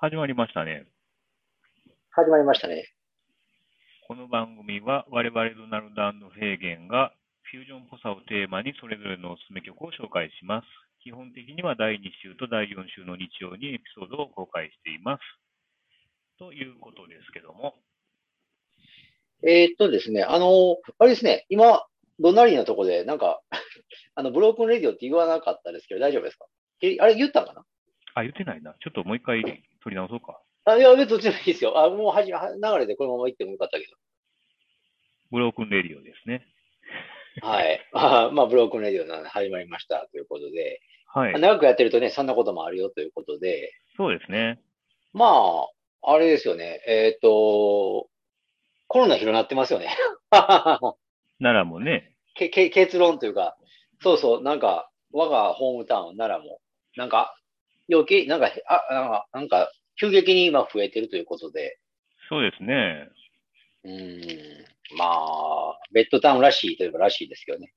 始まりましたね。始まりましたね。この番組は我々ドナルドヘーゲンがフュージョンっぽさをテーマにそれぞれのおすすめ曲を紹介します。基本的には第2週と第4週の日曜にエピソードを公開しています。ということですけども。えーっとですね、あの、あれですね、今、ドナリーのとこで、なんか、あの、ブロークンレディオって言わなかったですけど、大丈夫ですか？えあれ言ったかな？あ、言ってないな。ちょっともう一回取り直そうか。あ、いや、別にどっちでもいいですよ。あ、もうはじ、は流れでこのまま行ってもよかったけブロークンレディオですね。ど。はい。あまあ、ブロークンレディオなんで始まりましたということで、はい。長くやってるとね、そんなこともあるよということで、そうですね。まあ、あれですよね、えーっと、コロナ広なってますよね。奈良もね、けけ結論というか、そうそう、なんか、我がホームタウン、奈良も、なんか、余計、なんか、あ、なんか、なんか急激に今増えてるということで、そうですね。うーん、まあ、ベッドタウンらしいといえばらしいですけどね。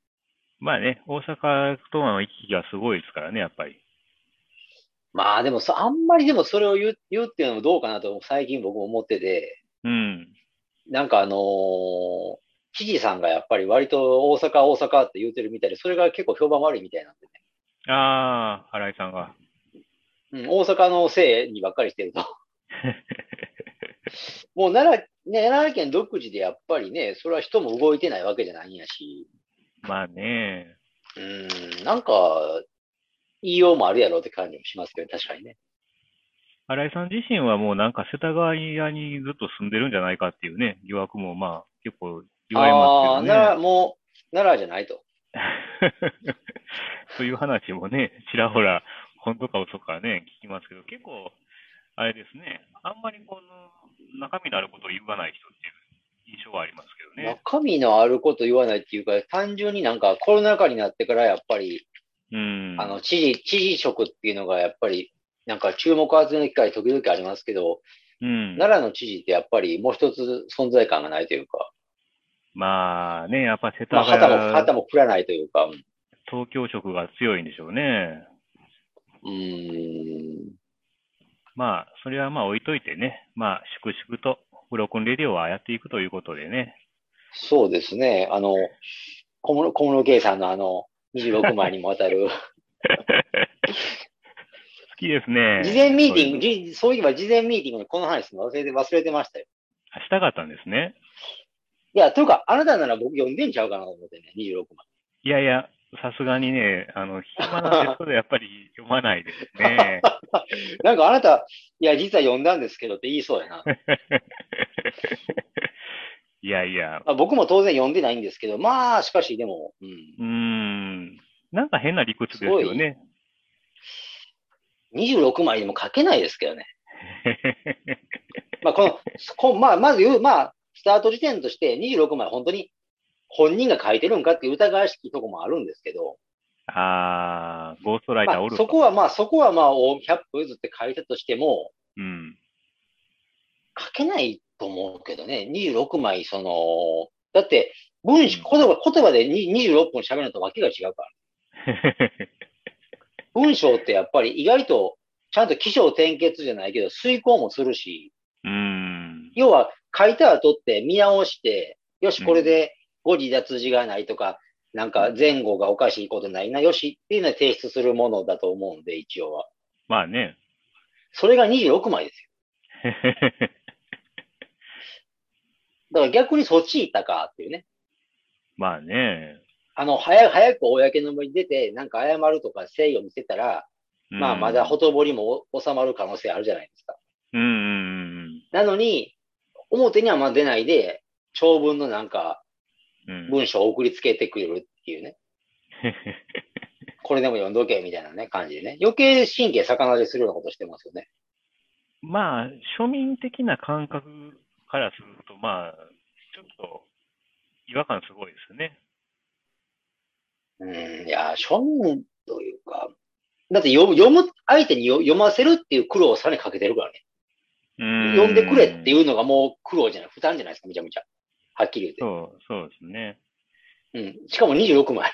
まあね、大阪との行き来がすごいですからね、やっぱり。まあでもそ、あんまりでもそれを言う言うっていうのもどうかなと最近僕も思ってて、うん。なんかあのー知事さんがやっぱり割と大阪、大阪って言うてるみたいで、それが結構評判悪いみたいなんでね。ああ、新井さんが。うん、大阪のせいにばっかりしてると。もう奈良、ね、奈良県独自でやっぱりね、それは人も動いてないわけじゃないんやし、まあね、うん、なんか、言いようもあるやろうって感じもしますけど、確かにね。新井さん自身はもうなんか世田谷にずっと住んでるんじゃないかっていうね、疑惑もまあ結構言われああ、ますけど奈良、ね。もう、奈良じゃないと。そういう話もね、ちらほら、本当か嘘かね、聞きますけど、結構、あれですね、あんまりこの中身のあることを言わない人っていう印象はありますけどね。中身のあること言わないっていうか、単純になんかコロナ禍になってからやっぱり、うん。あの、知事、知事職っていうのがやっぱり、なんか注目を集める機会時々ありますけど、うん。奈良の知事ってやっぱりもう一つ存在感がないというか、まあね、やっぱ世まあ、田旗も、谷、旗も振らないというか、うん東京色が強いんでしょうね。うーん。まあ、それはまあ置いといてね、まあ、粛々とブロークンレディオはやっていくということでね。そうですね。あの、小室、小室圭さんのあの、26枚にもわたる、好きですね。事前ミーティング、そうそういえば事前ミーティングでこの話の忘れて、忘れてましたよ。のしたかったんですね。いや、というか、あなたなら僕読んでんちゃうかなと思ってね、26枚。いやいや、さすがにね、あの、暇なテストでやっぱり読まないですね。なんかあなた、いや、実は読んだんですけどって言いそうやな。いやいや、まあ、僕も当然読んでないんですけど、まあ、しかしでも、うん。うーん、なんか変な理屈ですよね。26枚でも書けないですけどね。まあ、この、こまあ、まず言う、まあ、スタート時点として26枚本当に本人が書いてるんかっていう疑わしきとこもあるんですけど、あー、ゴーストライターまあ、おると。そこはまあ、そこはまあ、大100歩譲って書いたとしても、うん。書けないと思うけどね、26枚、その、だって、文章、言葉、言葉でに26分喋るのとわけが違うから。文章ってやっぱり意外と、ちゃんと起承転結じゃないけど、遂行もするし、うーん。要は書いた後って見直して、よし、これで誤字脱字がないとか、なんか前後がおかしいことないな、よしっていうのを提出するものだと思うんで、一応は。まあね。それが26枚ですよ。だから逆にそっち行ったかっていうね。まあね。あの、早く、早く公の場に出て、なんか謝るとか誠意を見せたら、うんまあまだほとぼりも収まる可能性あるじゃないですか。うんうんうんなのに、表にはまあ出ないで、長文のなんかうん。文章を送りつけてくれるっていうね。これでも読んどけみたいなね、感じでね。余計神経逆なでするようなことしてますよね。まあ、庶民的な感覚からすると、まあ、ちょっと違和感すごいですね。うん、いや、庶民というか、だって読む、読む、相手によ読ませるっていう苦労をさらにかけてるからね。うん読んでくれっていうのがもう苦労じゃない、負担じゃないですか、めちゃめちゃ。はっきり言って。そう、そうですね。うん。しかも26枚。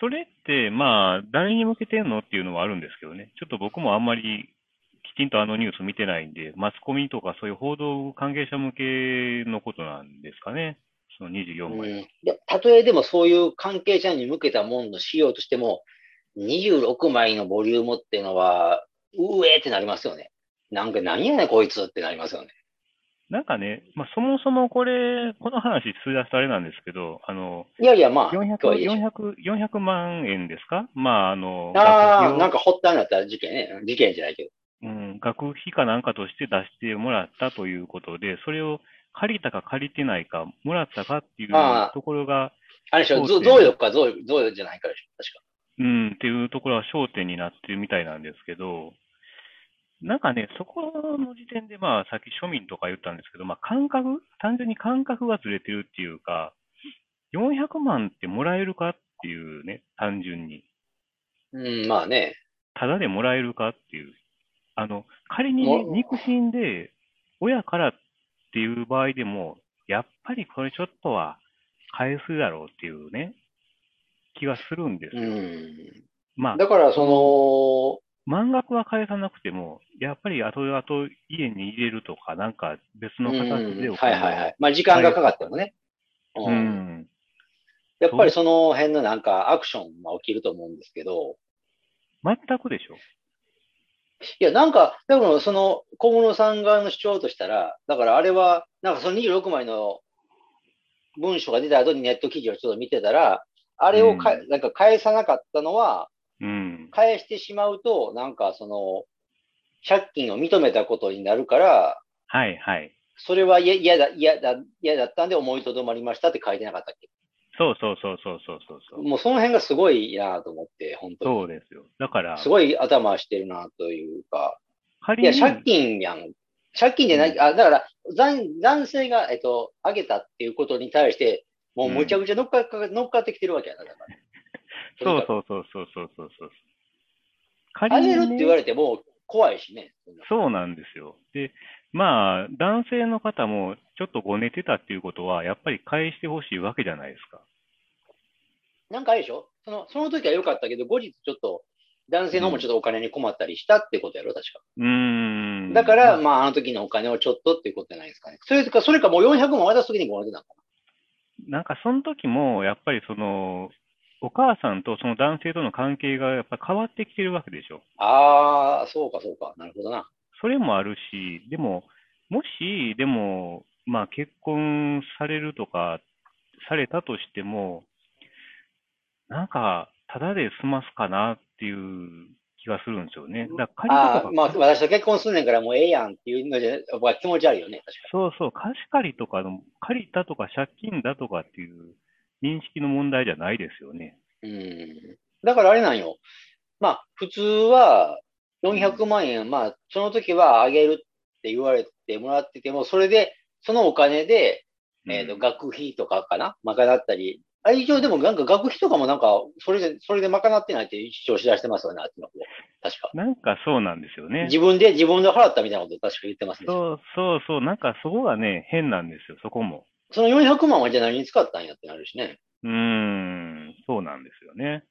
それって、まあ、誰に向けてんのっていうのはあるんですけどね。ちょっと僕もあんまり期ちんとあのニュース見てないんで、マスコミとかそういう報道関係者向けのことなんですかね。その24枚。うん、でたとえでもそういう関係者に向けたものの資料としても、26枚のボリュームっていうのは、うえーってなりますよね。なんか何やねんこいつってなりますよね。なんかね、まあ、そもそもこれ、この話、数出すとあれなんですけど、あの、いやいや、まあ、400, 今日はいいでしょ 400, 400万円ですか？まあ、あの、ああ、なんか発端になった事件ね。事件じゃないけど。うん、学費かなんかとして出してもらったということで、それを借りたか借りてないか、もらったかっていうところが、あれでしょ、贈与か贈与じゃないからでしょ、確か。うん、っていうところは焦点になってるみたいなんですけど、なんかね、そこの時点で、まあ、さっき庶民とか言ったんですけど、まあ、感覚、単純に感覚がずれてるっていうか、400万ってもらえるかっていうね、単純に。うん、まあね。ただでもらえるかっていう。あの、仮にね、も肉親で、親からっていう場合でも、やっぱりこれちょっとは返すだろうっていうね、気がするんですうよ。ん。まあ、だから、そ満額は返さなくても、やっぱり後々家に入れるとか、なんか別の、のうん、形でおはいはいはい。まあ、時間がかかってもね。ううん。ん。やっぱりその辺のなんかアクションが起きると思うんですけど、全くでしょ。いや、なんか、でもその小室さん側の主張としたら、だからあれは、なんかその26枚の文書が出た後にネット記事をちょっと見てたら、あれをか、うなんか返さなかったのは、うん。返してしまうと、なんかその、借金を認めたことになるから、はいはい。それは嫌嫌だ、嫌だ、嫌だったんで思いとどまりましたって書いてなかったっけ？そうそうそうそうそうそうそう。もうその辺がすごいなと思って、本当に。そうですよ。だから、すごい頭してるなというか。いや、借金やん。借金じゃない、うんあ、だから、男男性が、えっと、あげたっていうことに対して、もうむちゃくちゃ乗っか,、乗っかってきてるわけやな、だから。そう そうそうそうそうそうそう。仮あに、ね、げるって言われても怖いしね。そうなんですよ。で、まあ、男性の方もちょっとごねてたっていうことは、やっぱり返してほしいわけじゃないですか。なんかあれでしょ？その、その時は良かったけど、後日ちょっと、男性の方もちょっとお金に困ったりしたってことやろ、確か。うーん。だから、まあまあ、あの時のお金をちょっとっていうことじゃないですかね。それか、それかもう400万渡す時にごねてたのかなんかその時も、やっぱりその、お母さんとその男性との関係がやっぱ変わってきてるわけでしょ。な。ああ、そうか、そうか。なるほどな。それもあるし、でも、もし、でも、まあ結婚されるとか、されたとしても、なんか、ただで済ますかなっていう気がするんですよね。だからあまあ、私と結婚すんねんからもうええやんっていうの気持ち悪いよね、確かそうそう、貸し借りとかの、借りたとか借金だとかっていう認識の問題じゃないですよね。に。うん。だからあれなんよ。まあ、普通は400万円、まあ、その時はあげるって言われてもらってても、それで、そのお金で、えっ、と、うん学費とかかな？賄ったり。あれ一応でもなんか学費とかもなんか、それで、それで賄ってないって主張しだしてますよね、あっちの方。確か。なんかそうなんですよね。自分で、自分で払ったみたいなこと確か言ってますね。そうそうそう、なんかそこがね、変なんですよ、そこも。その400万はじゃあ何に使ったんやってなるしね。うーん、そうなんですよね。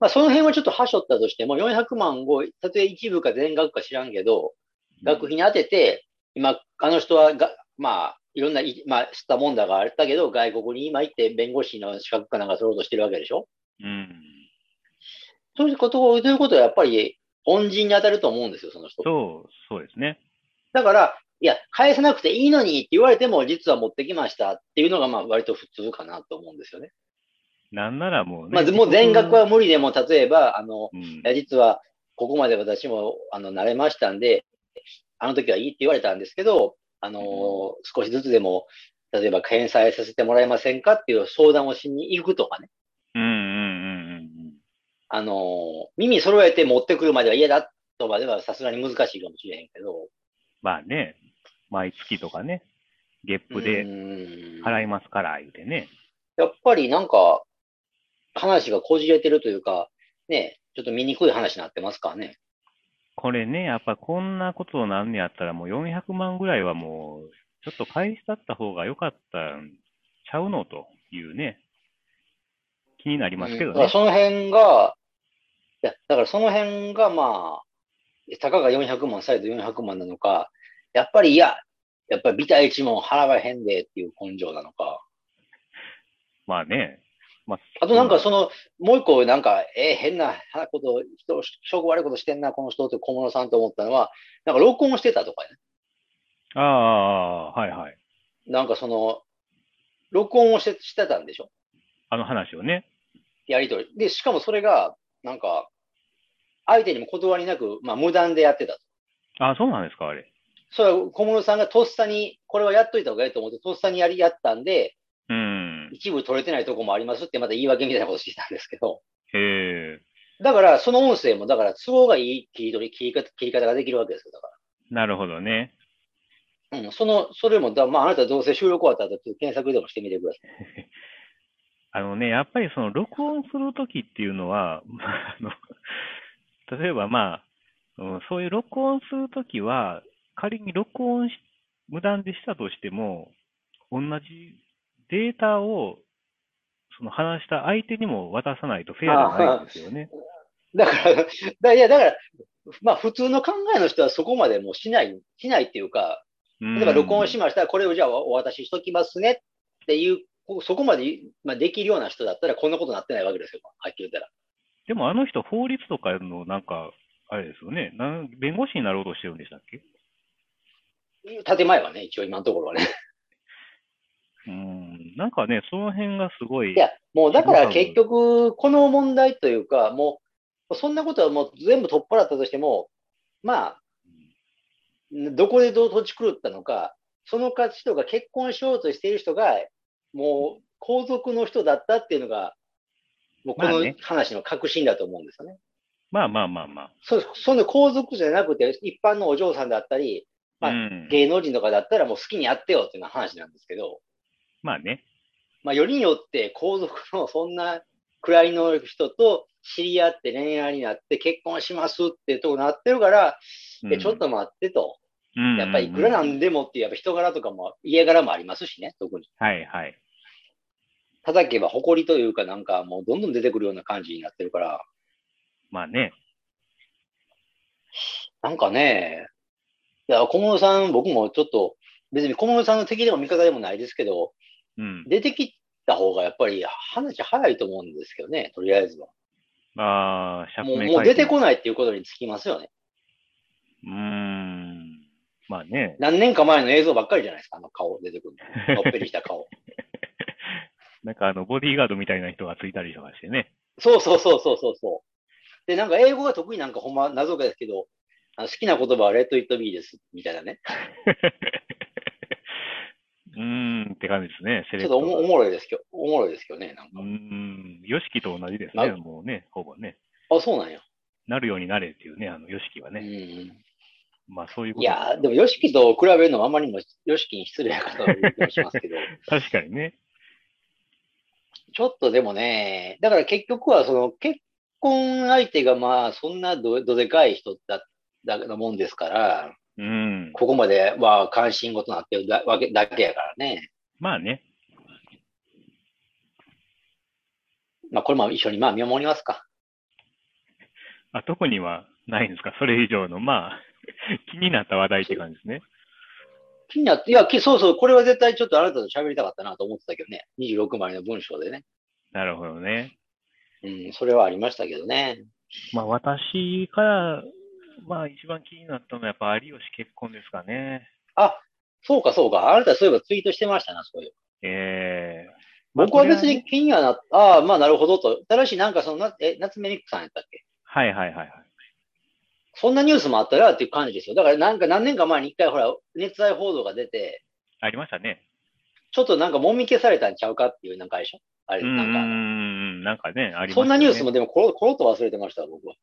まあ、その辺はちょっとはしょったとしても、400万を、たとえ一部か全額か知らんけど、学費に当てて、今、あの人はが、まあ、いろんな、いまあ、知ったもんだがあったけど、外国に今行って弁護士の資格かなんか取ろうとしてるわけでしょ？うん。そういうこと、ということはやっぱり、恩人に当たると思うんですよ、その人。そう、そうですね。だから、いや、返さなくていいのにって言われても、実は持ってきましたっていうのが、まあ、割と普通かなと思うんですよね。なんならもうね。まあ、もう全額は無理でも、例えば、あの、うんいや、実は、ここまで私も、あの、慣れましたんで、あの時はいいって言われたんですけど、あのー少しずつでも、例えば返済させてもらえませんかっていう相談をしに行くとかね。うんうんうんうんあのー耳揃えて持ってくるまでは嫌だとまではさすがに難しいかもしれへんけど。まあね、毎月とかね、月付で払いますから、言うてね。やっぱりなんか、話がこじれてるというか、ね、ちょっと見にくい話になってますからね。これね、やっぱこんなことなんねやったらもう400万ぐらいはもう、ちょっと返したった方が良かったんちゃうのというね、気になりますけどねうん。その辺が、いや、だからその辺がまあ、たかが400万、再度400万なのか、やっぱりいや、やっぱりビタ一問払わへんでっていう根性なのか。まあね。まあ、あとなんかその、もう一個なんか、えー変なこと、人、証拠悪いことしてんな、この人って小室さんと思ったのは、なんか録音してたとかね。ああ、はいはい。なんかその、録音をしてしてたんでしょ？あの話をね。やりとり。で、しかもそれが、なんか、相手にも断りなく、まあ無断でやってたと。あそうなんですか、あれ。それは小室さんがとっさに、これはやっといた方がいいと思って、とっさにやり、やったんで、うん。一部取れてないとこもありますってまた言い訳みたいなことしてたんですけど、へえ。だからその音声も、だから都合がいい切り取り、切り方切り方ができるわけですよ、だかなるほどね。ら。うん、その、それも、だまああなたどうせ収録終わった後、検索でもしてみてください。あのね、やっぱりその録音するときっていうのは、まああの例えばまあ、うんそういう録音するときは、仮に録音し、無断でしたとしても、同じデータを、その話した相手にも渡さないとフェアじゃないんですよね。だから、だいや、だから、まあ普通の考えの人はそこまでもうしない、しないっていうか、例えば録音しましたら、これをじゃあお渡ししときますねっていう、こそこまで、まあ、できるような人だったら、こんなことになってないわけですよ、はっきり言ったら。でもあの人、法律とかのなんか、あれですよね。弁護士になろうとしてるんでしたっけ？建前はね、一応今のところはね。うん。なんかね、その辺がすごい。いや、もうだから結局、この問題というか、もう、そんなことはもう全部取っ払ったとしても、まあ、どこでどう土地狂ったのか、その人が結婚しようとしている人が、もう皇族の人だったっていうのが、もうこの話の核心だと思うんですよね。まあまあまあまあ。そその皇族じゃなくて、一般のお嬢さんだったり、まあうん。芸能人とかだったらもう好きにやってよっていう話なんですけど、まあね。まあ、よりによって皇族のそんな位の人と知り合って恋愛になって結婚しますっていうとこなってるから、うんえちょっと待ってと。うんやっぱりいくらなんでもっていうやっぱ人柄とかも家柄もありますしね、特に。はいはい。叩けば誇りというかなんかもうどんどん出てくるような感じになってるから、まあね。なんかね、いや、小室さん、僕もちょっと別に小室さんの敵でも味方でもないですけど、うん。出てきた方がやっぱり話早いと思うんですけどね、とりあえずは。ああ、釈もう明もう出てこい。ないっていうことにつきますよね。うーん。まあね。何年か前の映像ばっかりじゃないですか、あの顔出てくるの。のっぺりした顔。なんかあの、ボディーガードみたいな人がついたりとかしてね。そうそうそうそうそうそう。で、なんか英語が得意なんかほんま謎かですけど、あの好きな言葉はレッド・イット・ビーです、みたいなね。うーんって感じですね。セちょっとおもおもろいですけど、おもろいですけどね、なんか。うーん。ヨシキと同じですね。なもうね、ほぼね。あ、そうなんや。なるようになれっていうね、あの、ヨシキはうね。ん。まあそういうこといやー、でも、ヨシキと比べるのはあまりにも、ヨシキに失礼な方は言う気もしますけど、確かにね。ちょっとでもね、だから結局は、その、結婚相手がまあ、そんなどどでかい人だだなもんですから、うん。ここまでは関心事になってるだわけだけやからね。まあね。まあ、これも一緒にまあ見守りますか。あ、特にはないんですか？それ以上の、まあ、気になった話題って感じですね。気になって、いや、きそうそう、これは絶対ちょっとあなたと喋りたかったなと思ってたけどね。26枚の文章でね。なるほどね。うん、それはありましたけどね。まあ私から、まあ一番気になったのはやっぱ有吉結婚ですかね。あ、そうかそうか。あなたそういえばツイートしてましたな、そういう。ええまあ僕は別に気にはなっああ、まあなるほどと。ただし、なんかそのな、え、夏目ミクさんやったっけ？はいはいはいはい。そんなニュースもあったらっていう感じですよ。だからなんか何年か前に一回ほら、熱愛報道が出て、ありましたね。ちょっとなんかもみ消されたんちゃうかっていうなんかあれでしょ？あれ、うーなんか。ん、なんかね、ありましたね。そんなニュースもでもコロコロっと忘れてました、僕は。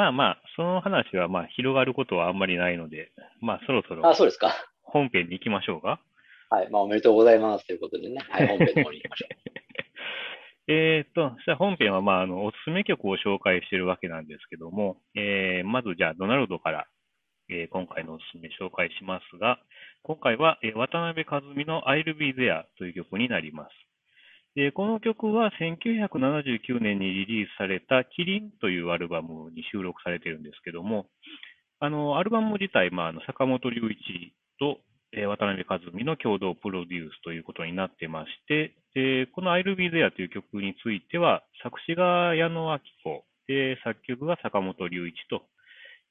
まあまあ、その話はまあ広がることはあんまりないので、まあそろそろあ、そうですか。本編に行きましょうか。はい。まあおめでとうございますということでね。はい、本編の方に行きましょ えーっと、じゃあ本編はまああのおすすめ曲を紹介しているわけなんですけども、えーまずじゃあドナルドから、えー今回のおすすめ紹介しますが、今回は、えー渡辺和美の I'll Be There という曲になります。で、この曲は1979年にリリースされたキリンというアルバムに収録されているんですけども、あの、アルバム自体、まあ、の坂本龍一と、え渡辺和美の共同プロデュースということになってまして、でこの I'll Be There という曲については、作詞が矢野明子、で、作曲が坂本龍一と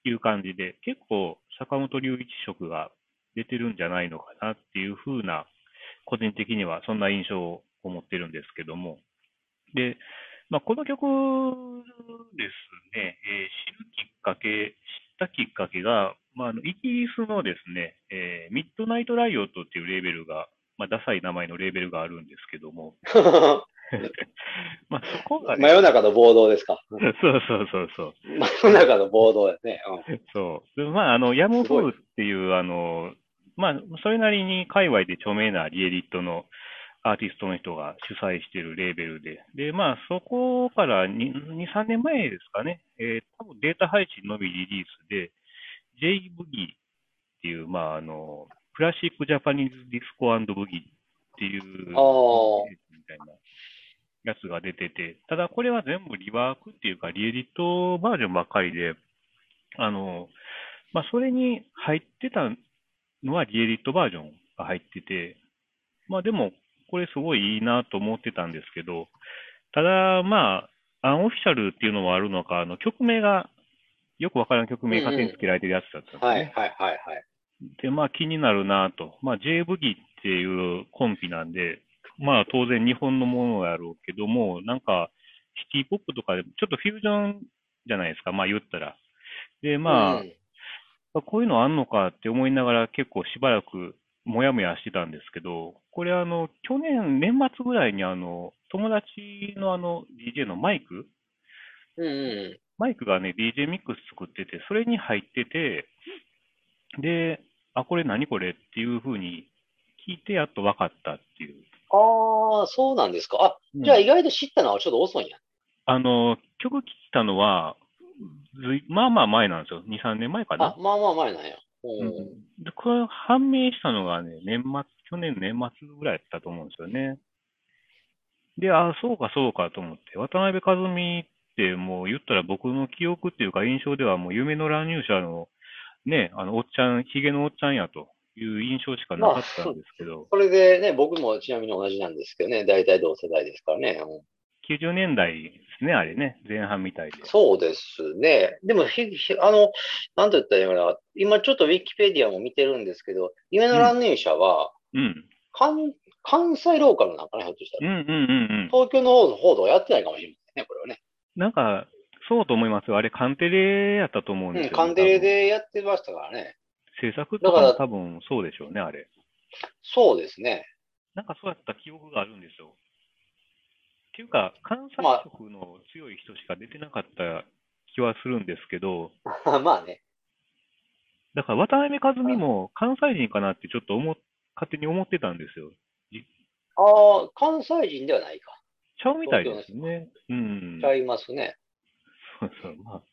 いう感じで、結構坂本龍一色が出てるんじゃないのかなっていう風な、個人的にはそんな印象を持ってるんですけども。で、まあ、この曲ですね、えー知るきっかけ、知ったきっかけが、まあ、あのイギリスのですね、えーミッドナイトライオットっていうレーベルが、まあ、ダサい名前のレーベルがあるんですけども、まあ、そこが、ね、真夜中の暴動ですか。そうそうそうそう。真夜中の暴動ですね。うんそう。でまあ、あの、ヤムフーっていう、あの、まあ、それなりに界隈で著名なリエリットのアーティストの人が主催しているレーベルで、で、まあ、そこから2、2 3年前ですかね、えー多分データ配信のみリリースで、J ブギーっていう、まあ、あの、クラシックジャパニーズディスコブギーっていう、みたいなやつが出てて、ただこれは全部リワークっていうか、リエディットバージョンばっかりで、あの、まあ、それに入ってたのはリエディットバージョンが入ってて、まあでも、これすごいいいなと思ってたんですけど、ただ、まあ、アンオフィシャルっていうのもあるのか、あの曲名が、よくわからん曲名勝手につけられてるやつだったんですね。はいはいはいはい。で、まあ気になるなと。まあ J ブギっていうコンビなんで、まあ当然日本のものやろうけども、なんかシティポップとかでちょっとフュージョンじゃないですか、まあ言ったら。で、まあ、うんこういうのあんのかって思いながら結構しばらくもやもやしてたんですけど、これあの、去年年末ぐらいにあの、友達のあの DJ のマイク？うんうん。マイクがね、DJ ミックス作ってて、それに入ってて、で、あ、これ何これっていう風に聞いてやっと分かったっていう。ああ、そうなんですか。あ、じゃあ意外と知ったのはちょっと遅いんや。あの、曲聴いたのは、ずいまあまあ前なんですよ。2、3年前かあな。、まあまあ前なんや。ううん。んで、これ判明したのがね、年末、去年年末ぐらいだったと思うんですよね。で、あ、そうかそうかと思って、渡辺和美ってもう言ったら僕の記憶っていうか印象ではもう夢の乱入者のね、あの、おっちゃん、ヒゲのおっちゃんやという印象しかなかったんですけど、それでね、僕もちなみに同じなんですけどね、大体同世代ですからね。うん90年代ですね、あれね、前半みたいで。そうですね。でもひ、ひあの、なんと言ったらいいのかな。今ちょっとウィキペディアも見てるんですけど、夢の乱入者は、うん。関関西ローカルなんかな、ひょっとしたら。うんうんうんうん。東京の方報道やってないかもしれないね、これはね。なんか、そうと思いますよ。あれ、カンテレやったと思うんうん、ですよ、カンテレでやってましたからね。制作とかも多分そうでしょうね、あれ。そうですね。なんかそうやった記憶があるんですよ。っていうか、関西まあ色の強い人しか出てなかった気はするんですけど、まあね。だから渡辺和美も関西人かなってちょっと思っ勝手に思ってたんですよ。ああ、関西人ではないか。ちゃうみたいですね。うんち。ゃいますね。そうそう、まあ。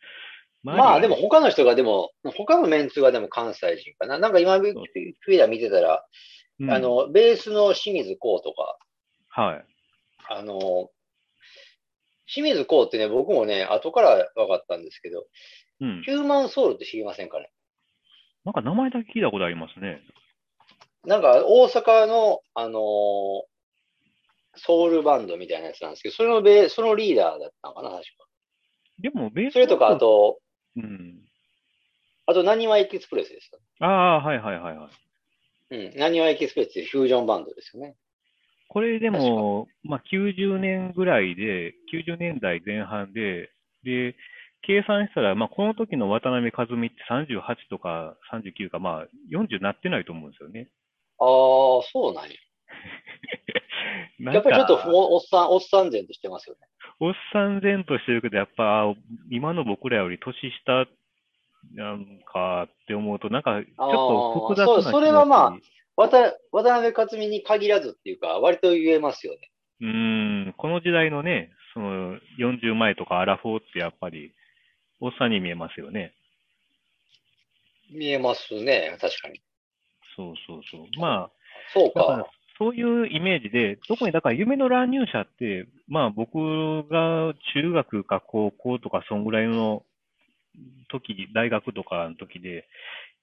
まあでも周他の人がでも、他のメンツがでも関西人かな。なんか今、フィーダー見てたら、りはあ、の、ベースの清水光とか、うんはい。あの、清水光ってね、僕もね、後から分かったんですけど、うん。ヒューマンソウルって知りませんかね？なんか名前だけ聞いたことありますね。なんか大阪の、あのーソウルバンドみたいなやつなんですけど、それのベーそのリーダーだったのかな、確か。でも、ベースそれとか、あ、と、うん。あと、なにわエキスプレスですよ。ああ、はいはいはいはい。うん、なにわエキスプレスってフュージョンバンドですよね。これでも、まあ、90年ぐらいで、90年代前半で、で、計算したら、まあ、この時の渡辺和美って38とか39か、まあ、40なってないと思うんですよね。ああ、そうなんや。やっぱりちょっとかおおっさん、おっさん然としてますよね。おっさん然としてるけど、やっぱ、今の僕らより年下なんかって思うと、なんか、ちょっと複雑なそうそれはまあ渡渡辺克美に限らずっていうか、割と言えますよね。うーん、この時代のね、その40前とかアラフォーってやっぱり、おっさんに見えますよね。見えますね、確かに。そうそうそう。まあ、そうか。そういうイメージで、特にだから夢の乱入者って、まあ僕が中学か高校とかそんぐらいの時、大学とかの時で、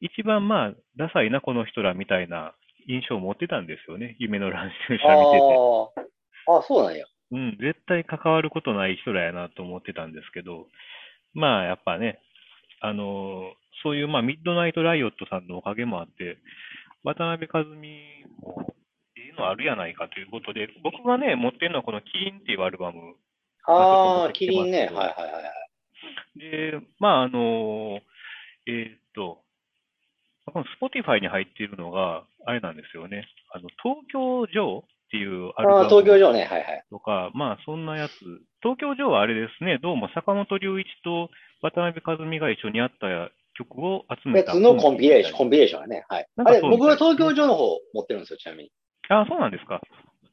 一番まあ、ダサいな、この人らみたいな印象を持ってたんですよね。夢の乱入者見てて。ああ、あそうなんや。うん、絶対関わることない人らやなと思ってたんですけど、まあやっぱね、あのそういうまあミッドナイトライオットさんのおかげもあって、渡辺和美もいいのあるやないかということで、僕がね、持ってるのはこのキリンっていうアルバム。ああ、キリンね。はいはいはい。で、まああの、えーっと、この Spotify に入っているのが、あれなんですよね。あの、東京ジョーっていうアルバム。ああ、東京城ね。はいはい。とか、まあそんなやつ。東京城はあれですね、どうも坂本龍一と渡辺和美が一緒にやった曲を集めた。やつのコンビネーション、コンビネーションがね。はい。あれ、僕は東京城の方持ってるんですよ、ちなみに。あ、そうなんですか。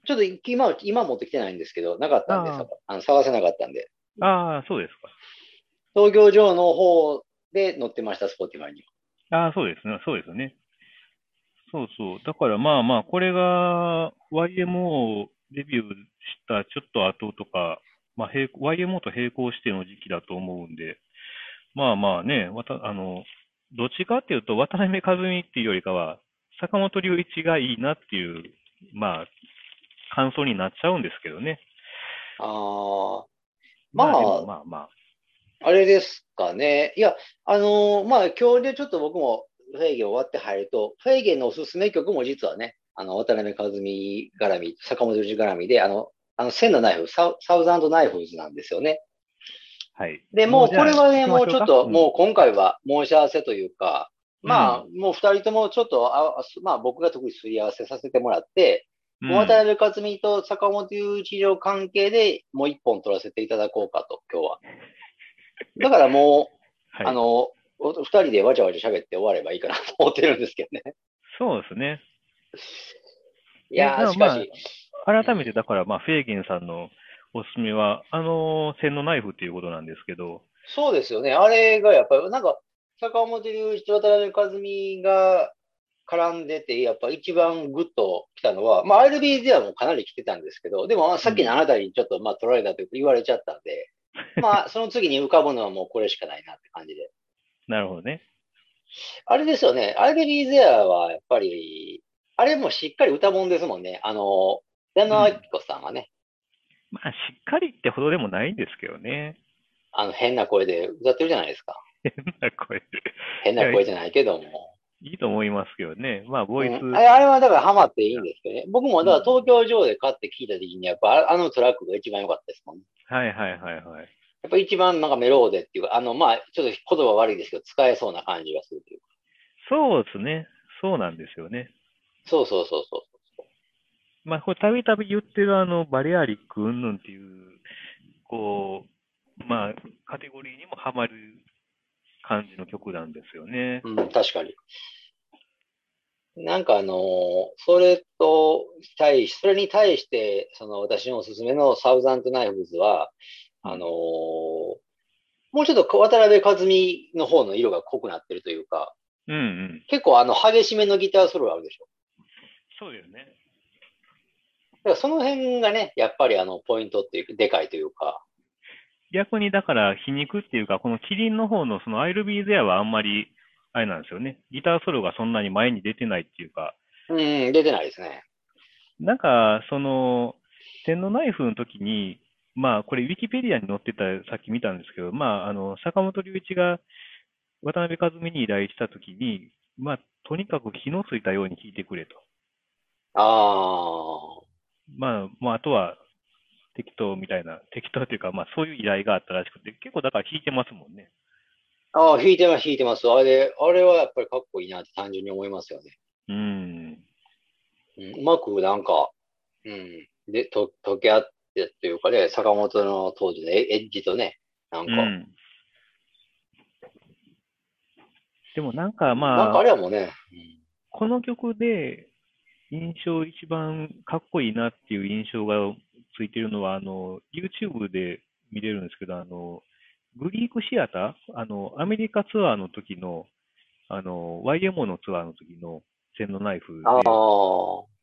ちょっと今、今持ってきてないんですけど、なかったんで、あの探せなかったんで。ああ、そうですか。東京城の方で載ってました、スポティファイに。ああ、そうですね。そうですよね。そうそう。だからまあまあ、これが YMO デビューしたちょっと後とか、まあ、並 YMO と並行しての時期だと思うんで、まあまあね、わたあの、どっちかっていうと、渡辺香津美っていうよりかは、坂本龍一がいいなっていう、まあ、感想になっちゃうんですけどね。ああ、まあまあまあ。あれですかね。いや、あのーまあ、今日でちょっと僕もフェーゲン終わって入ると、フェーゲンのおすすめ曲も実はね、あの、渡辺和美絡み、坂本龍一絡みで、あの、あの、千のナイフ、サウサウザンドナイフズなんですよね。はい。で、もうこれはね、もうちょっと、もう今回は申し合わせというか、まあ、うもう二人ともちょっと、あまあ僕が特にすり合わせさせてもらって、うん渡辺克美と坂本龍一の関係でもう一本取らせていただこうかと、今日は。だからもう、はいあの、お二人でわちゃわちゃ喋って終わればいいかなと思ってるんですけどね。そうですね。いやー、しかし、改めて、だから、まあ、フェーゲンさんのおすすめは、あの、千のナイフっていうことなんですけど、そうですよね。あれがやっぱり、なんか、坂本龍一と渡辺和美が絡んでて、やっぱ一番グッと来たのは、まあ、RB ではもうかなり来てたんですけど、でも、まあさっきのあなたにちょっと、まあ、取られたと言われちゃったんで、まあ、その次に浮かぶのはもうこれしかないなって感じで。なるほどね。あれですよね。RB ゼアはやっぱり、あれもしっかり歌もんですもんね。あの、矢野明子さんがね、まあ、しっかりってほどでもないんですけどね。あの変な声で歌ってるじゃないですか。変な声で。変な声じゃないけども。いいと思いますけどね。まあ、ボイス、うんあれはだからハマっていいんですけどね。僕もだから東京上で買って聞いた時に、やっぱああのトラックが一番良かったですもんね。はいはいはいはい。やっぱ一番なんかメローデっていうか、あの、まあ、ちょっと言葉悪いですけど、使えそうな感じがするというか。そうですね。そうなんですよね。そうそうそうそう。まあ、これ、たびたび言ってるあの、バリアリック云々っていう、こう、まあ、カテゴリーにもハマる感じの曲なんですよね。うん、確かに。なんかあのーそれと対し、それに対して、その私のおすすめのサウザントナイフズは、あのーもうちょっと渡辺和美の方の色が濃くなってるというか、うんうん。結構あの激しめのギターソロがあるでしょ。そうですね。だからその辺がね、やっぱりあのポイントっていうか、でかいというか、逆にだから皮肉っていうか、このキリンの方のその I'll be there はあんまり、あれなんですよね。ギターソロがそんなに前に出てないっていうか、うん、出てないですね。なんか、その、天のナイフの時に、まあ、これ、ウィキペディアに載ってた、さっき見たんですけど、まあ、あの、坂本龍一が渡辺和美に依頼した時に、まあ、とにかく気のついたように弾いてくれと。あまあ、まあ、あとは、適当みたいな、適当というか、まあ、そういう依頼があったらしくて、結構だから弾いてますもんね。あ、ああ、弾いてます、弾いてます。あれ、あれはやっぱりかっこいいなって単純に思いますよね。うん。うん、うまくなんか、うん、で、と、溶け合ってというかね、坂本の当時のエエッジとね、なんか、うん。でもなんかまなんかああ、れはもうね、この曲で印象一番かっこいいなっていう印象がついてるのは、あの、YouTube で見れるんですけど、あの、グリークシアター、あの、アメリカツアーの時の、あの、YMO のツアーの時の線のナイフ。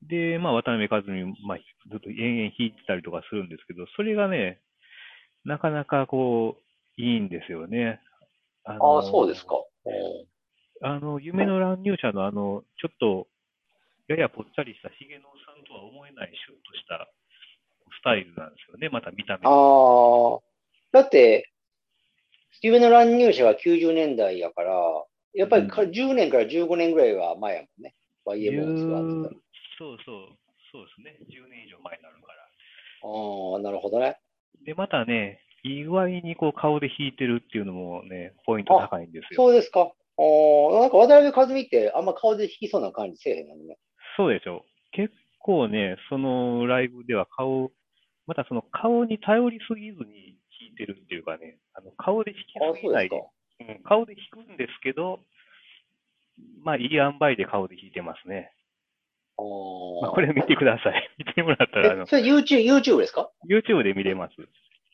で、で、まあ、渡辺和美、まあ、ずっと延々弾いてたりとかするんですけど、それがね、なかなかこう、いいんですよね。あああ、そうですか。。うんあの、夢の乱入者のあの、ちょっと、ややぽっちゃりしたヒゲのさんとは思えないシュッとしたスタイルなんですよね、また見た目。ああ。だって、夢の乱入者が90年代やから、やっぱりか10年から15年ぐらいは前やもんね。YMO って言っそうそう、そうですね。10年以上前になるから。ああ、なるほどね。で、またね、意外にこう顔で弾いてるっていうのもね、ポイント高いんですよ。そうですか。ああ、なんか渡辺和美ってあんま顔で弾きそうな感じせえへんのにね。そうでしょ。結構ね、そのライブでは顔、またその顔に頼りすぎずに弾いてるっていうかね、あの顔で弾きすぎないで。うん、顔で弾くんですけど、まあ、いい塩梅で顔で弾いてますね。あまあ、あこれ見てください。見てもらったら、あの、、えそれ YouTube, YouTube ですか？YouTube で見れます。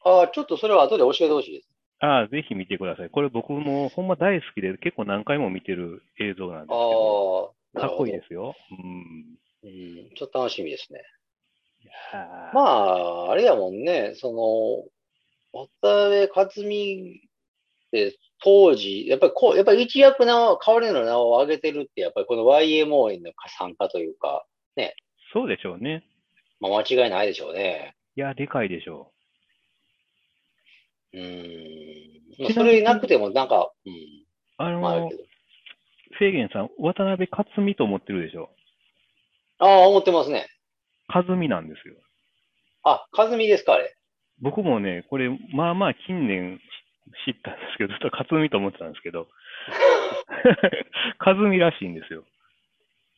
ああ、ちょっとそれは後で教えてほしいです。ああ、ぜひ見てください。これ僕もほんま大好きで結構何回も見てる映像なんですけど、ああ、かっこいいですよ。うん。うん、ちょっと楽しみですね。ままあ、あれやもんね、その、渡辺克美って当時、やっぱりこう、やっぱり一躍名を、代わりの名を上げてるって、やっぱりこの YMO への参加というか、そうでしょうね。まあ間違いないでしょうね。いや、でかいでしょうーん。それなくてもなんか、うん。う。あの、まあ。フェーゲンさん、渡辺克美と思ってるでしょ？ああ、思ってますね。和美なんですよ。あ、和美ですか、あれ。僕もね、これ、まあまあ近年知ったんですけど、ずっと克美と思ってたんですけど、和美らしいんですよ。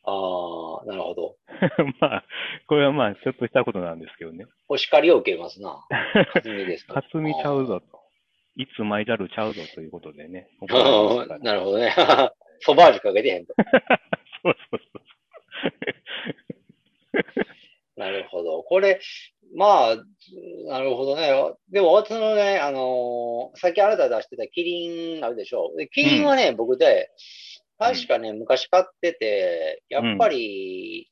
ああ、なるほど。まあ、これはまあ、ちょっとしたことなんですけどね。お叱りを受けますな。和美ですか。克美ちゃうぞと。いつまいざるちゃうぞということでね。なるほどね。ソバージュかけてへんと。そうそうそう。なるほど。これ、まあ、なるほどね。でも、私のね、あのーさっきあなた出してたキリンあるでしょ。でキリンはね、僕で、確かね、昔買ってて、やっぱり、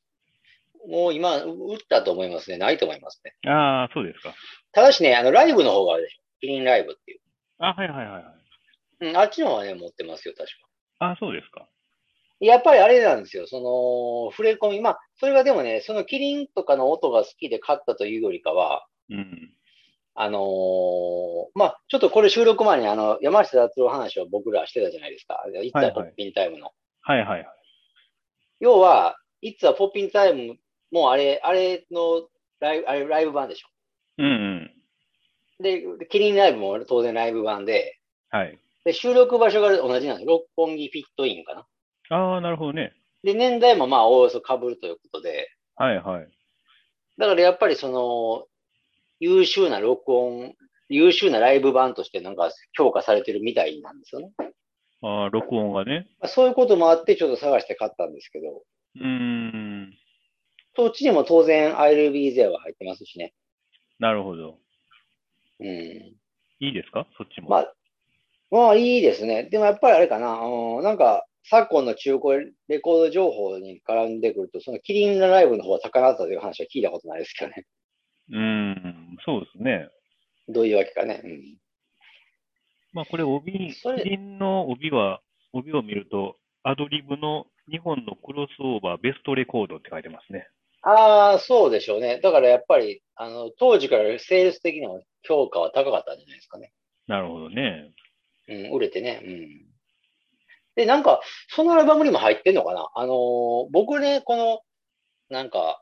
もう今、売ったと思いますね。ないと思いますね。ああ、そうですか。ただしね、あの、ライブの方があるでしょ。キリンライブっていう。あ、はいはいはいはい。うん、あっちの方はね、持ってますよ、確か。あそうですか。やっぱりあれなんですよ。その、触れ込み。まあ、それがでもね、そのキリンとかの音が好きで買ったというよりかは、うん。あのーまあ、ちょっとこれ収録前にあの、山下達郎話を僕らしてたじゃないですか。いつはポッピンタイムの。はいはいはい。要は、いつはポッピンタイムもあれ、あれのライブ、あれライブ版でしょ。うんうん。で、キリンライブも当然ライブ版で、はい。で、収録場所が同じなんですよ。六本木フィットインかな。ああ、なるほどね。で、年代もまあ、おおよそ被るということで、はいはい。だからやっぱりその、優秀な録音、優秀なライブ版としてなんか評価されてるみたいなんですよね。ああ、録音がね。まあそういうこともあってちょっと探して買ったんですけど、うーん。そっちにも当然 be there は入ってますしね。なるほど。うん。いいですか？そっちも。まあ、まあいいですね。でもやっぱりあれかな、うんなんか昨今の中古レコード情報に絡んでくると、そのキリンのライブの方は高かったという話は聞いたことないですけどね。うーん。そうですね。どういうわけかね。うん。まあこれ帯、キリンの帯は、帯を見ると、アドリブの日本のクロスオーバーベストレコードって書いてますね。ああ、そうでしょうね。だからやっぱり、あの、当時からセールス的な評価は高かったんじゃないですかね。なるほどね。うん、売れてね。うん。で、なんか、そのアルバムにも入ってんのかな？あのー僕ね、この、なんか、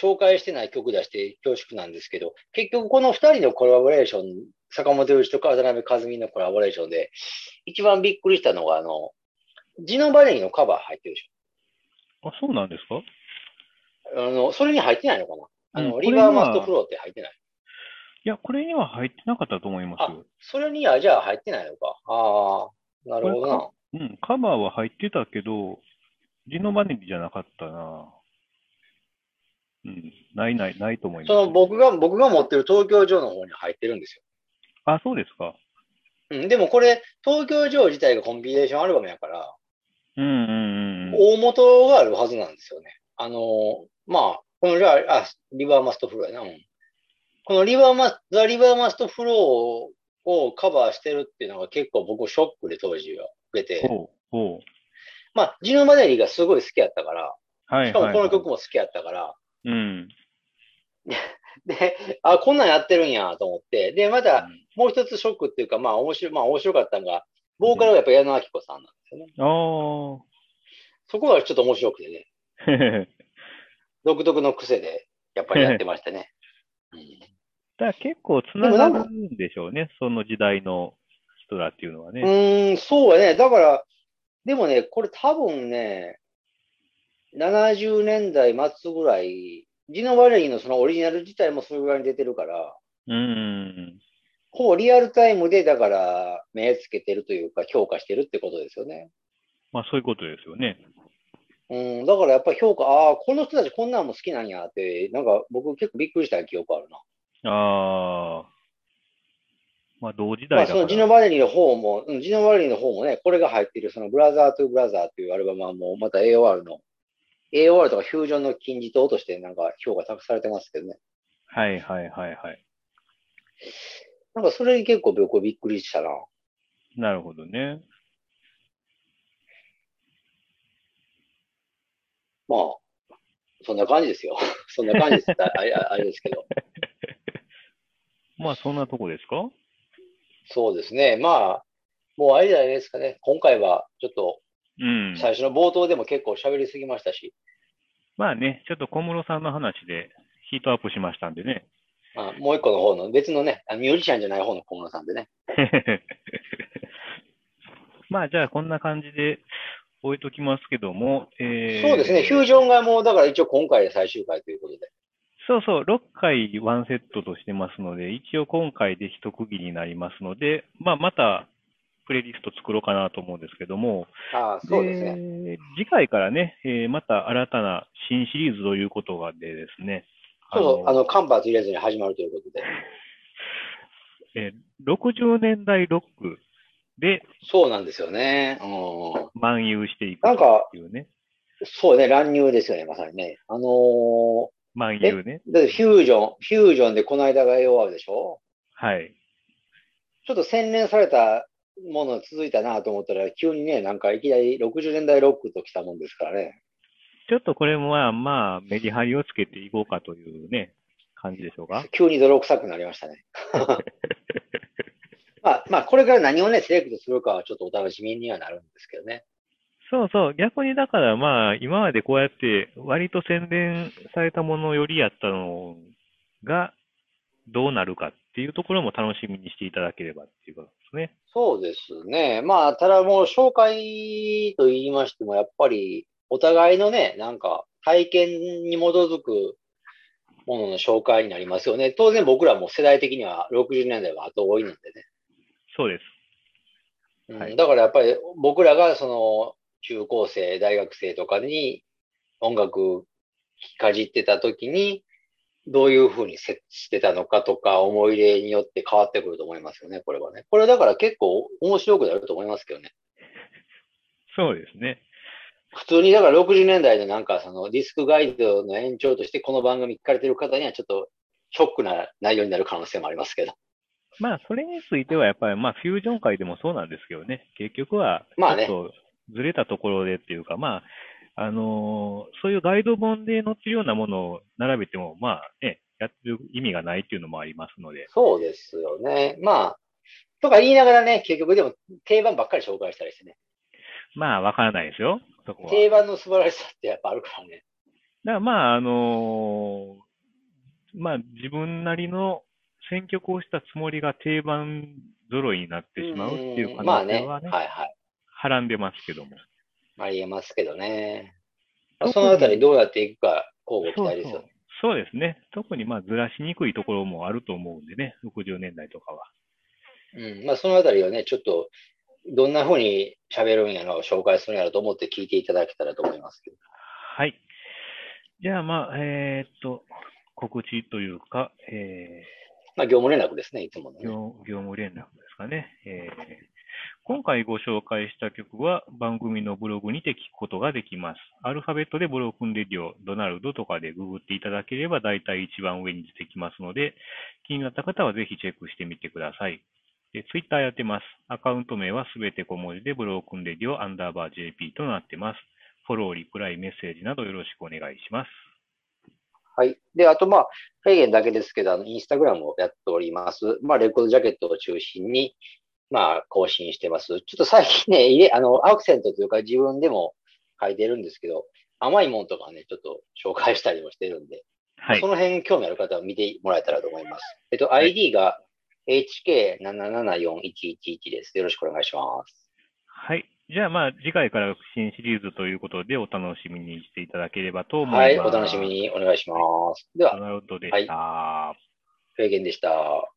紹介してない曲出して恐縮なんですけど、結局この二人のコラボレーション、坂本龍一と渡辺和美のコラボレーションで、一番びっくりしたのが、あの、ジノバレニのカバー入ってるでしあ、そうなんですか？ょ。あの、それに入ってないのかな？あの、うんリバーマストフローって入ってない。いや、これには入ってなかったと思いますあよ。、それにはじゃあ入ってないのか。ああ、なるほどな。うん、カバーは入ってたけど、ジノバネリじゃなかったな。うん、ないない、ないと思います。その僕が、僕が持ってる東京城の方に入ってるんですよ。あ、そうですか。うん、でもこれ、東京城自体がコンビネーションアルバムやから、うんうんうん。大元があるはずなんですよね。あの、まあ、このじゃあ、あリバーマストフローやな。うんこのリバーマス、ザ・リバーマストフローをカバーしてるっていうのが結構僕ショックで当時は受けて。まあ、ジノバネリーがすごい好きやったから、はい、しかもはい。この曲も好きやったから、うん。で、あ、こんなんやってるんやと思って、で、またもう一つショックっていうか、まあ面白い、まあ面白かったのが、ボーカルがやっぱ矢野明子さんなんですよね。うん、あそこがちょっと面白くてね、あ。独特の癖でやっぱりやってましたね。うんだから結構つながるんでしょうね。その時代の人だっていうのはね。うーん、そうやね。だから、でもね、これ多分ね、70年代末ぐらい、ジノバレリーのそのオリジナル自体もそれぐらいに出てるから、うん。ほぼリアルタイムで、だから、目つけてるというか、評価してるってことですよね。まあそういうことですよね。うん、だからやっぱり評価、ああ、この人たちこんなんも好きなんやって、なんか僕結構びっくりした記憶あるな。ああ。まあ同時まあ、代だから。そのジノバレリーの方も、うん、ジノバレリーの方もね、これが入っている、そのブラザートゥブラザーというアルバムはもうまた AOR の、AOR とかフュージョンの金字塔としてなんか評価託されてますけどね。はいはいはいはい。なんかそれに結構僕びっくりしたな。なるほどね。まあ、そんな感じですよ。そんな感じです。あれですけど。まあそんなとこですか？そうですね。まあ、もうあれじゃないですかね。今回はちょっとうん。最初の冒頭でも結構喋りすぎましたし、まあね、ちょっと小室さんの話でヒートアップしましたんでね。まあ、もう一個の方の別のね、あミュージシャンじゃない方の小室さんでね。まあじゃあこんな感じで置いときますけども、えーそうですね。フュージョンがもうだから一応今回で最終回ということで。そうそう、6回ワンセットとしてますので、一応今回で一区切りになりますので、まあまたプレイリスト作ろうかなと思うんですけども、ああ、そうですね。で次回からね、えーまた新たな新シリーズということがでですね、そうそう、あのの、カンバーズ入れずに始まるということで。えー60年代ロックでそうなんですよね。うん。漫遊していくなんかというね、そうね、乱入ですよね、まさにね。あのー、漫遊ね。だってフュージョン、フュージョンでこの間が AOR でしょ？はい。ちょっと洗練されたものが続いたなと思ったら、急にね、なんかいきなり60年代ロックと来たもんですからね。ちょっとこれもまあ、まあ、メリハリをつけていこうかというね、感じでしょうか？急に泥臭くなりましたね。まあ、まあ、これから何をね、セレクトするかはちょっとお楽しみにはなるんですけどね。そうそう。逆にだからまあ、今までこうやって割と洗練されたものよりやったのがどうなるかっていうところも楽しみにしていただければっていうことですね。そうですね。まあ、ただもう紹介と言いましても、やっぱりお互いのね、なんか体験に基づくものの紹介になりますよね。当然僕らも世代的には60年代は後追いなんでね。そうです。うんはいだからやっぱり僕らがその中高生、大学生とかに音楽かじってた時に、どういうふうに接してたのかとか、思い入れによって変わってくると思いますよね、これはね。これだから結構面白くなると思いますけどね。そうですね。普通にだから60年代のなんかそのディスクガイドの延長としてこの番組聞かれてる方にはちょっとショックな内容になる可能性もありますけど。まあ、それについてはやっぱりまあ、フュージョン界でもそうなんですけどね。結局は、ちまあねずれたところでっていうか、まあ、あのーそういうガイド本で載ってるようなものを並べても、まあね、やってる意味がないっていうのもありますので。そうですよね。まあ、とか言いながらね、結局でも定番ばっかり紹介したりしてね。まあ、わからないですよ。そこは。定番の素晴らしさってやっぱあるからね。だからまあ、あのーまあ自分なりの選曲をしたつもりが定番揃いになってしまうっていう可まあね、能性はね、はいはい。はらんでますけども。ありえますけどね。そのあたりどうやっていくか、交互期そう待ですよそう。そうですね。特にまあずらしにくいところもあると思うんでね、60年代とかは。うん。まあそのあたりをね、ちょっと、どんな風に喋るんやろう、紹介するんやろうと思って聞いていただけたらと思いますけど。はい。じゃあまあ、えーっと、告知というか、えまあ業務連絡ですね、いつものー、ね。業業務連絡ですかね。えー今回ご紹介した曲は番組のブログにて聞くことができます。アルファベットでブロークンレディオ、ドナルドとかでググっていただければ大体一番上に出てきますので、気になった方はぜひチェックしてみてください。で、ツイッターやってます。アカウント名はすべて小文字でブロークンレディオアンダーバー JP となってます。フォロー、リプライ、メッセージなどよろしくお願いします。はい。で、あと、まあ、フェーゲンだけですけど、あの、インスタグラムをやっております。まあ、レコードジャケットを中心に、まあ、更新してます。ちょっと最近ね、入れ、あの、アクセントというか自分でも書いてるんですけど、甘いもんとかね、ちょっと紹介したりもしてるんで、はいそ。の辺興味ある方は見てもらえたらと思います。えっと、い ID が HK774111 です。よろしくお願いします。はい。じゃあまあ次回から新シリーズということでお楽しみにしていただければと思います。はい、お楽しみ。にお願いします。では、ドナルドでした。フェーゲンでした。